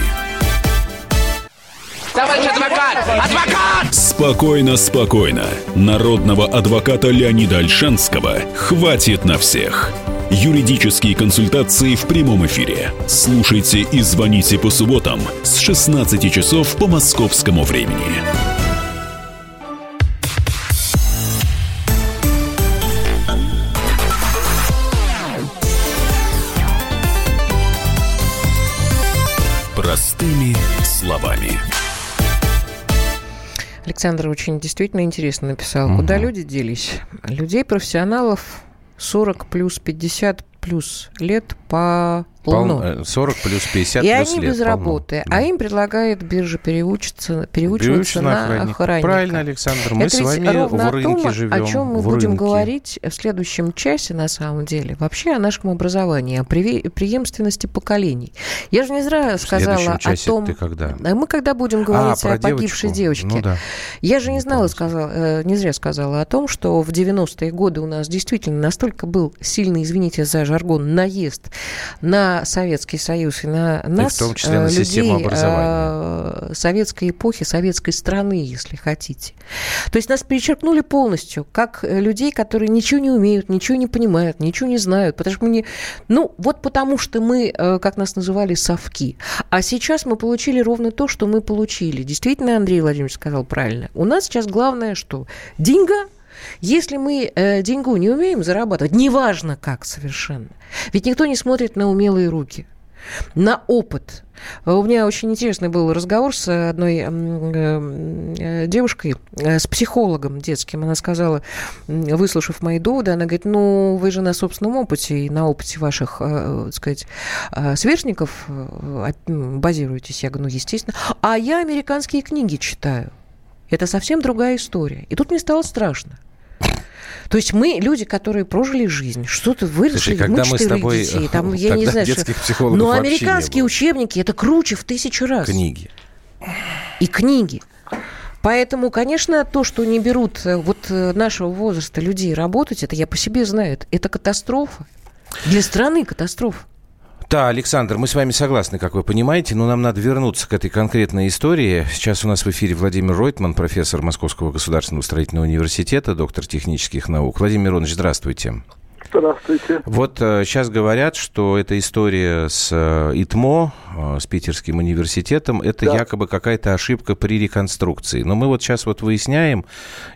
Товарищ адвокат! Адвокат! Спокойно, спокойно. Народного адвоката Леонида Альшанского хватит на всех. Юридические консультации в прямом эфире. Слушайте и звоните по субботам с 16 часов по московскому времени. Простыми словами. Александр очень действительно интересно написал. Угу. Куда люди делись? Людей, профессионалов 40 плюс 50 плюс лет по полно. 40 э, плюс 50 И плюс они лет, без работы. Да. А им предлагает биржа переучиться, переучиваться на охранника. охранника. Правильно, Александр. Мы Это с вами в рынке том, живем. о чем мы будем рынке. говорить в следующем часе, на самом деле. Вообще о нашем образовании, о преемственности поколений. Я же не зря сказала о том... ты когда? Мы когда будем говорить а, о погибшей девочке. Ну, да. Я же не знала, сказала, э, не зря сказала о том, что в 90-е годы у нас действительно настолько был сильный, извините за жаргон, наезд на Советский Союз, и на нас, и в том числе на людей систему образования. Э, советской эпохи, советской страны, если хотите. То есть нас перечеркнули полностью, как людей, которые ничего не умеют, ничего не понимают, ничего не знают. Потому что мы не... Ну, вот потому что мы, э, как нас называли, совки. А сейчас мы получили ровно то, что мы получили. Действительно, Андрей Владимирович сказал правильно. У нас сейчас главное что? Деньга – если мы э, деньгу не умеем зарабатывать, неважно как совершенно, ведь никто не смотрит на умелые руки на опыт. У меня очень интересный был разговор с одной э, э, девушкой, э, с психологом детским. Она сказала, выслушав мои доводы, она говорит, ну, вы же на собственном опыте и на опыте ваших, так сказать, сверстников базируетесь. Я говорю, ну, естественно. А я американские книги читаю. Это совсем другая история. И тут мне стало страшно. То есть мы люди, которые прожили жизнь, что-то выросли, Слушай, когда мы с тобой, детей, там, я не знаю, детских что... психологов Но американские учебники это круче в тысячу раз. Книги. И книги. Поэтому, конечно, то, что не берут э, вот э, нашего возраста людей работать, это я по себе знаю, это катастрофа. Для страны катастрофа. Да, Александр, мы с вами согласны, как вы понимаете, но нам надо вернуться к этой конкретной истории. Сейчас у нас в эфире Владимир Ройтман, профессор Московского государственного строительного университета, доктор технических наук. Владимир Миронович, здравствуйте. Здравствуйте. Вот сейчас э, говорят, что эта история с э, ИТМО, э, с Питерским университетом, это да. якобы какая-то ошибка при реконструкции. Но мы вот сейчас вот выясняем,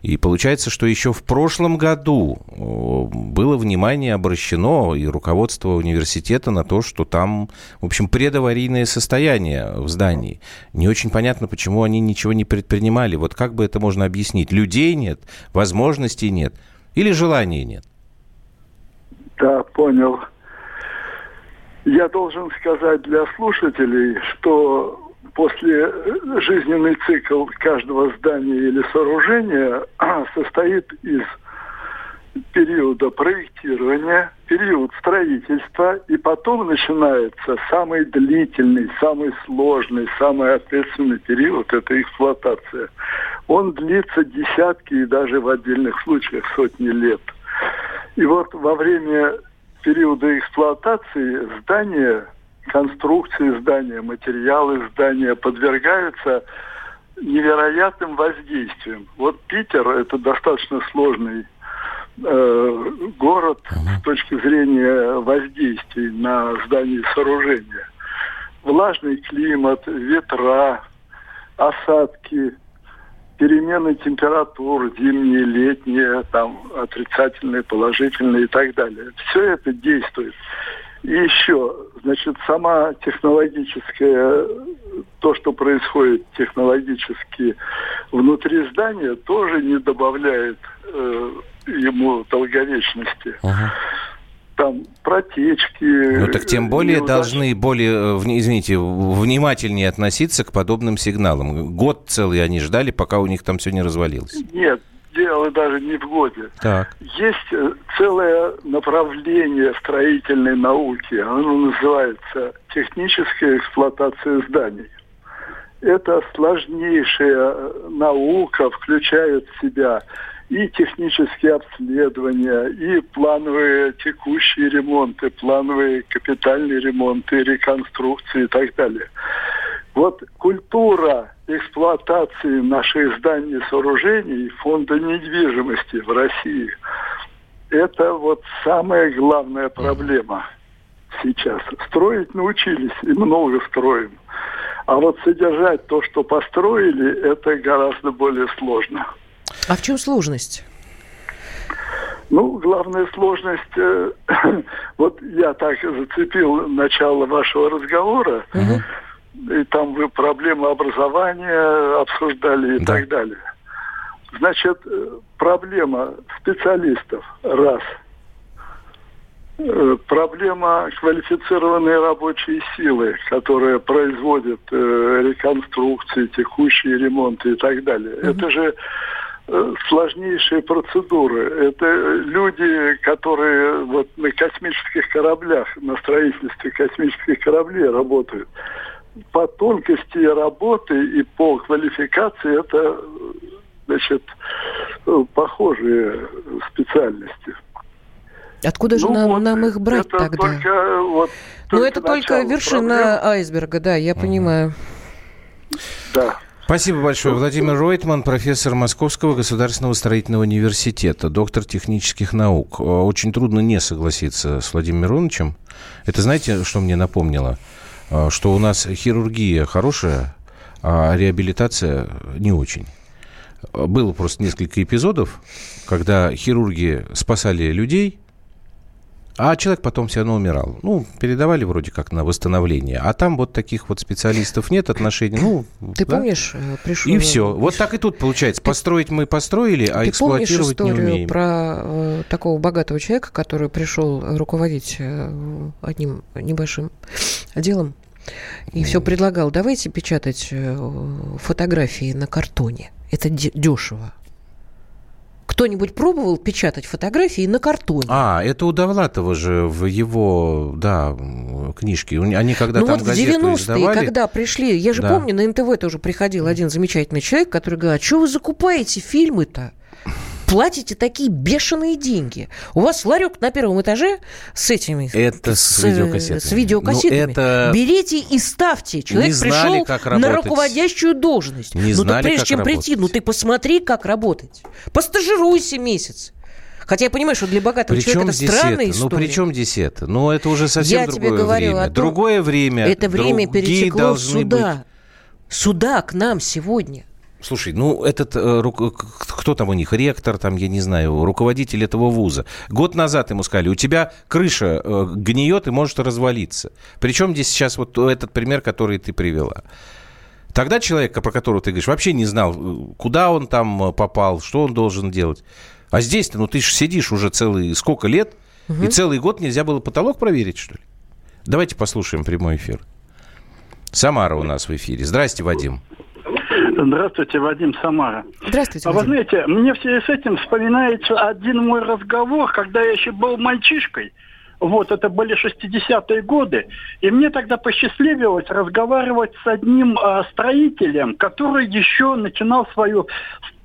и получается, что еще в прошлом году было внимание обращено и руководство университета на то, что там, в общем, предаварийное состояние в здании. Не очень понятно, почему они ничего не предпринимали. Вот как бы это можно объяснить? Людей нет, возможностей нет или желания нет? Да, понял. Я должен сказать для слушателей, что после жизненный цикл каждого здания или сооружения состоит из периода проектирования, период строительства, и потом начинается самый длительный, самый сложный, самый ответственный период – это эксплуатация. Он длится десятки и даже в отдельных случаях сотни лет – и вот во время периода эксплуатации здания, конструкции здания, материалы здания подвергаются невероятным воздействием. Вот Питер – это достаточно сложный э, город с точки зрения воздействий на здание и сооружения. Влажный климат, ветра, осадки – перемены температур, зимние, летние, там, отрицательные, положительные и так далее. Все это действует. И еще, значит, сама технологическая, то, что происходит технологически внутри здания, тоже не добавляет э, ему долговечности. Uh-huh там протечки. Ну так тем более неудачи. должны более, э, извините, внимательнее относиться к подобным сигналам. Год целый они ждали, пока у них там все не развалилось. Нет, дело даже не в годе. Так. Есть э, целое направление строительной науки. Оно называется техническая эксплуатация зданий. Это сложнейшая наука, включает в себя и технические обследования, и плановые текущие ремонты, плановые капитальные ремонты, реконструкции и так далее. Вот культура эксплуатации наших зданий и сооружений фонда недвижимости в России – это вот самая главная проблема сейчас. Строить научились и много строим. А вот содержать то, что построили, это гораздо более сложно. А в чем сложность? Ну, главная сложность, э, вот я так зацепил начало вашего разговора, угу и там вы проблемы образования обсуждали и да. так далее. Значит, э, проблема специалистов, раз. Э, проблема квалифицированной рабочей силы, которая производит э, реконструкции, текущие ремонты и так далее. Mm-hmm. Это же сложнейшие процедуры. Это люди, которые вот на космических кораблях, на строительстве космических кораблей работают по тонкости работы и по квалификации это значит, похожие специальности. Откуда же ну, нам, вот нам их брать это тогда? Только, вот, ну, это только вершина проблем. айсберга, да, я понимаю. Да. Спасибо большое. Владимир Ройтман, профессор Московского государственного строительного университета, доктор технических наук. Очень трудно не согласиться с Владимиром Мироновичем. Это знаете, что мне напомнило? А, что у нас хирургия хорошая, а реабилитация не очень. Было просто несколько эпизодов, когда хирурги спасали людей, а человек потом все равно умирал. Ну, передавали вроде как на восстановление. А там вот таких вот специалистов нет, отношений. Ну, Ты да? помнишь, э, пришел... И все. Вот так и тут получается. Построить мы построили, а Ты эксплуатировать не умеем. про э, такого богатого человека, который пришел руководить э, одним небольшим делом и все предлагал, давайте печатать э, фотографии на картоне. Это дешево. Кто-нибудь пробовал печатать фотографии на картоне? А, это у Довлатова же в его, да, книжке. Они когда ну там вот в 90-е, издавали... когда пришли, я же да. помню, на НТВ тоже приходил один замечательный человек, который говорил, а что вы закупаете фильмы-то? Платите такие бешеные деньги. У вас ларек на первом этаже с этими... Это с, с видеокассетами. С видеокассетами. Ну, это... Берите и ставьте. Человек не знали, пришел как на руководящую должность. Не ну, знали, ты прежде чем работать. прийти, ну ты посмотри, как работать. Постажируйся месяц. Хотя я понимаю, что для богатого причем человека это странная это? история. Ну, при чем здесь это? Ну, это уже совсем я другое тебе говорю время. О том, другое время. Это время перетекло сюда. Быть... Сюда, к нам сегодня. Слушай, ну этот, э, кто там у них, ректор, там, я не знаю, руководитель этого вуза. Год назад ему сказали, у тебя крыша э, гниет и может развалиться. Причем здесь сейчас вот этот пример, который ты привела. Тогда человека, про которого ты говоришь, вообще не знал, э, куда он там попал, что он должен делать. А здесь-то, ну ты же сидишь уже целый сколько лет, угу. и целый год нельзя было потолок проверить, что ли? Давайте послушаем прямой эфир. Самара у нас в эфире. Здрасте, Вадим. Здравствуйте, Вадим Самара. Здравствуйте, А вы знаете, мне в связи с этим вспоминается один мой разговор, когда я еще был мальчишкой. Вот, это были 60-е годы. И мне тогда посчастливилось разговаривать с одним э, строителем, который еще начинал свою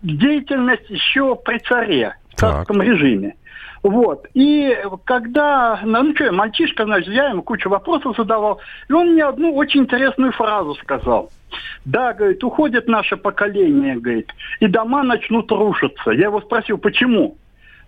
деятельность еще при царе, в царском режиме. Вот. И когда, ну что, мальчишка, значит, я ему кучу вопросов задавал, и он мне одну очень интересную фразу сказал. Да, говорит, уходит наше поколение, говорит, и дома начнут рушиться. Я его спросил, почему?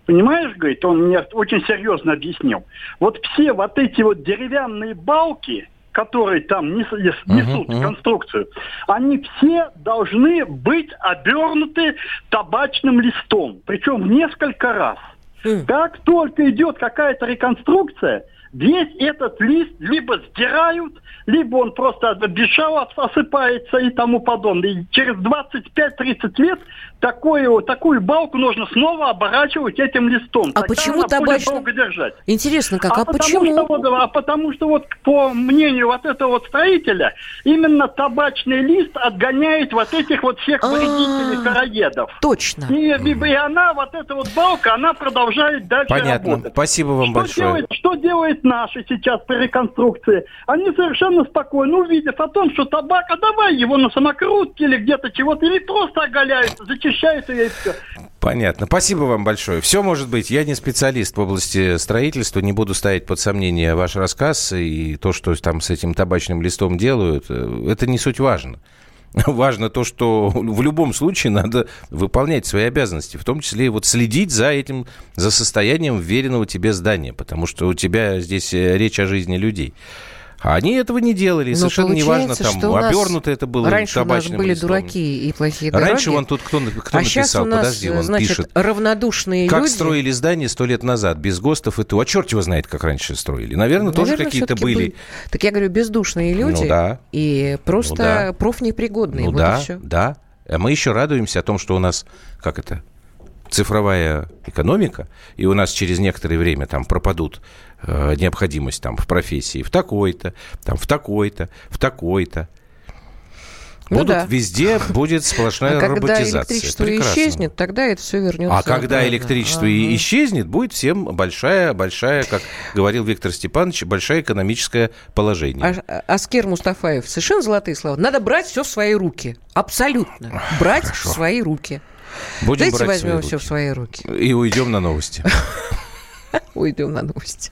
Понимаешь, говорит, он мне очень серьезно объяснил. Вот все вот эти вот деревянные балки, которые там несут uh-huh, uh-huh. конструкцию, они все должны быть обернуты табачным листом, причем в несколько раз. Как только идет какая-то реконструкция, весь этот лист либо сдирают, либо он просто бешало осыпается и тому подобное. И через 25-30 лет такую, такую балку нужно снова оборачивать этим листом. А Тогда почему табачный? долго держать. Интересно, как? А, а почему? Что, вот, а потому что вот по мнению вот этого вот строителя, именно табачный лист отгоняет вот этих вот всех вредителей, короедов. Точно. И, и, и она, вот эта вот балка, она продолжает дальше Понятно. работать. Спасибо вам что большое. Делает, что делает наши сейчас при реконструкции, они совершенно спокойно, увидев о том, что табак, а давай его на самокрутке или где-то чего-то, или просто оголяются, зачищают ее и все. Понятно. Спасибо вам большое. Все может быть. Я не специалист в области строительства, не буду ставить под сомнение ваш рассказ и то, что там с этим табачным листом делают. Это не суть важно. Важно то, что в любом случае надо выполнять свои обязанности, в том числе и вот следить за этим, за состоянием веренного тебе здания, потому что у тебя здесь э, речь о жизни людей. А они этого не делали. Но совершенно неважно, там, обернуто это было Раньше у нас были листом. дураки и плохие дороги. Раньше вон тут кто, кто а написал, у нас, подожди, он значит, пишет. равнодушные как люди. строили здание сто лет назад, без ГОСТов и то. А черт его знает, как раньше строили. Наверное, Наверное тоже какие-то были. были. Так я говорю, бездушные люди. Ну, да. И просто ну, да. профнепригодные. Ну вот да, да. А мы еще радуемся о том, что у нас, как это, цифровая экономика, и у нас через некоторое время там пропадут э, необходимость там в профессии в такой-то, там в такой-то, в такой-то. Ну Будут, да. Везде будет сплошная а роботизация. Когда электричество Прекрасно. исчезнет, тогда это все вернется. А когда электричество ага. исчезнет, будет всем большая, большая, как говорил Виктор Степанович, большое экономическое положение. А, Аскер Мустафаев, совершенно золотые слова. Надо брать все в свои руки. Абсолютно. Брать Хорошо. в свои руки. Будем Давайте брать возьмем все в свои руки. И уйдем на новости. Уйдем на новости.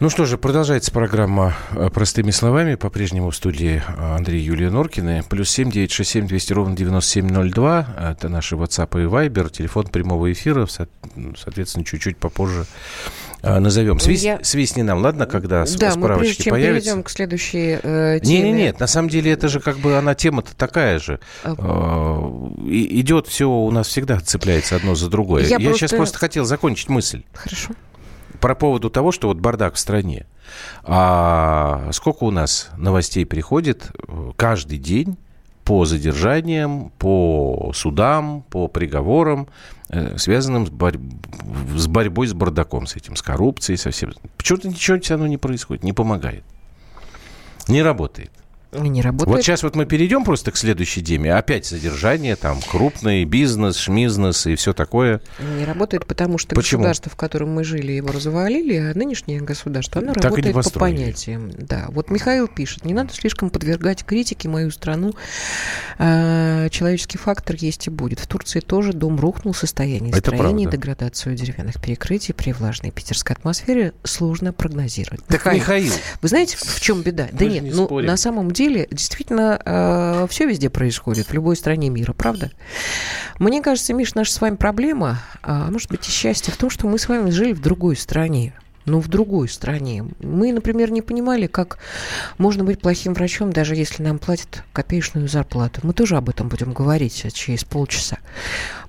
Ну что же, продолжается программа э, «Простыми словами». По-прежнему в студии э, Андрей Юлия Норкина. Плюс семь девять шесть семь двести ровно девяносто семь ноль два. Это наши WhatsApp и Viber. Телефон прямого эфира. Соответственно, чуть-чуть попозже э, назовем. Свист, Я... Свистни нам, ладно, когда да, справочки мы прежде чем появятся? перейдем к следующей э, теме. Нет, нет, нет. На самом деле это же как бы она тема-то такая же. А... И, идет все у нас всегда цепляется одно за другое. Я, Я просто... сейчас просто хотел закончить мысль. Хорошо про поводу того, что вот бардак в стране. А сколько у нас новостей приходит э, каждый день по задержаниям, по судам, по приговорам, э, связанным с, борь... с борьбой с бардаком, с этим, с коррупцией, со всем. Почему-то ничего все равно не происходит, не помогает. Не работает. Не работает. Вот сейчас вот мы перейдем просто к следующей теме. Опять содержание, там, крупный бизнес, шмизнес и все такое. Не работает, потому что Почему? государство, в котором мы жили, его развалили, а нынешнее государство, оно так работает по понятиям. Да, вот Михаил пишет, не надо слишком подвергать критике мою страну. А, человеческий фактор есть и будет. В Турции тоже дом рухнул, состояние правда. деградацию деревянных перекрытий при влажной питерской атмосфере сложно прогнозировать. Так, Михаил, Михаил. Вы знаете, в чем беда? Мы да нет, не ну, спорим. на самом деле деле действительно э, все везде происходит, в любой стране мира, правда? Мне кажется, Миш, наша с вами проблема, а может быть и счастье в том, что мы с вами жили в другой стране но в другой стране. Мы, например, не понимали, как можно быть плохим врачом, даже если нам платят копеечную зарплату. Мы тоже об этом будем говорить через полчаса.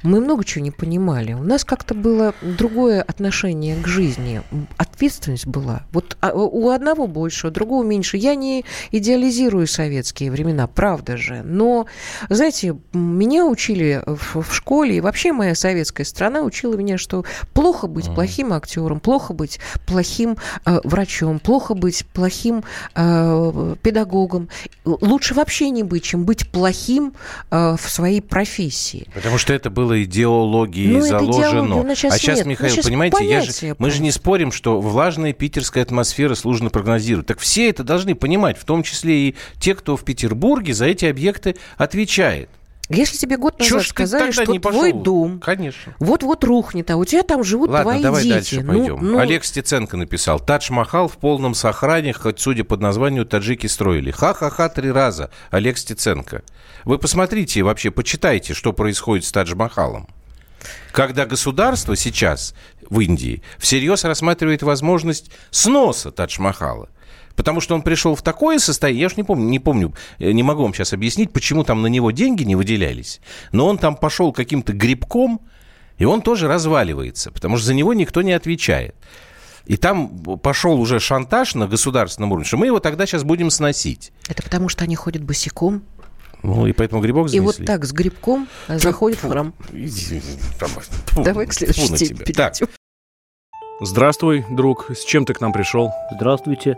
Мы много чего не понимали. У нас как-то было другое отношение к жизни. Ответственность была. Вот а, у одного больше, у другого меньше. Я не идеализирую советские времена, правда же. Но, знаете, меня учили в, в школе, и вообще моя советская страна учила меня, что плохо быть плохим актером, плохо быть плохим э, врачом, плохо быть плохим э, педагогом. Лучше вообще не быть, чем быть плохим э, в своей профессии. Потому что это было идеологией ну, заложено. Это сейчас а сейчас, нет. Михаил, ну, сейчас понимаете, я же, мы же не спорим, что влажная питерская атмосфера сложно прогнозировать. Так все это должны понимать, в том числе и те, кто в Петербурге за эти объекты отвечает. Если тебе год назад Чё сказали, что твой дом Конечно. вот-вот рухнет, а у тебя там живут Ладно, твои давай дети. дальше ну, пойдем. Ну... Олег Стеценко написал. Тадж-Махал в полном сохране, хоть судя по названию, таджики строили. Ха-ха-ха три раза. Олег Стеценко. Вы посмотрите, вообще почитайте, что происходит с Тадж-Махалом. Когда государство сейчас в Индии всерьез рассматривает возможность сноса Тадж-Махала. Потому что он пришел в такое состояние, я уж не помню, не помню, э, не могу вам сейчас объяснить, почему там на него деньги не выделялись, но он там пошел каким-то грибком, и он тоже разваливается, потому что за него никто не отвечает. И там пошел уже шантаж на государственном уровне, что мы его тогда сейчас будем сносить. Это потому, что они ходят босиком? Ну, и поэтому грибок занесли. И вот так с грибком заходит в храм. Давай к следующей теме перейдем. Здравствуй, друг. С чем ты к нам пришел? Здравствуйте.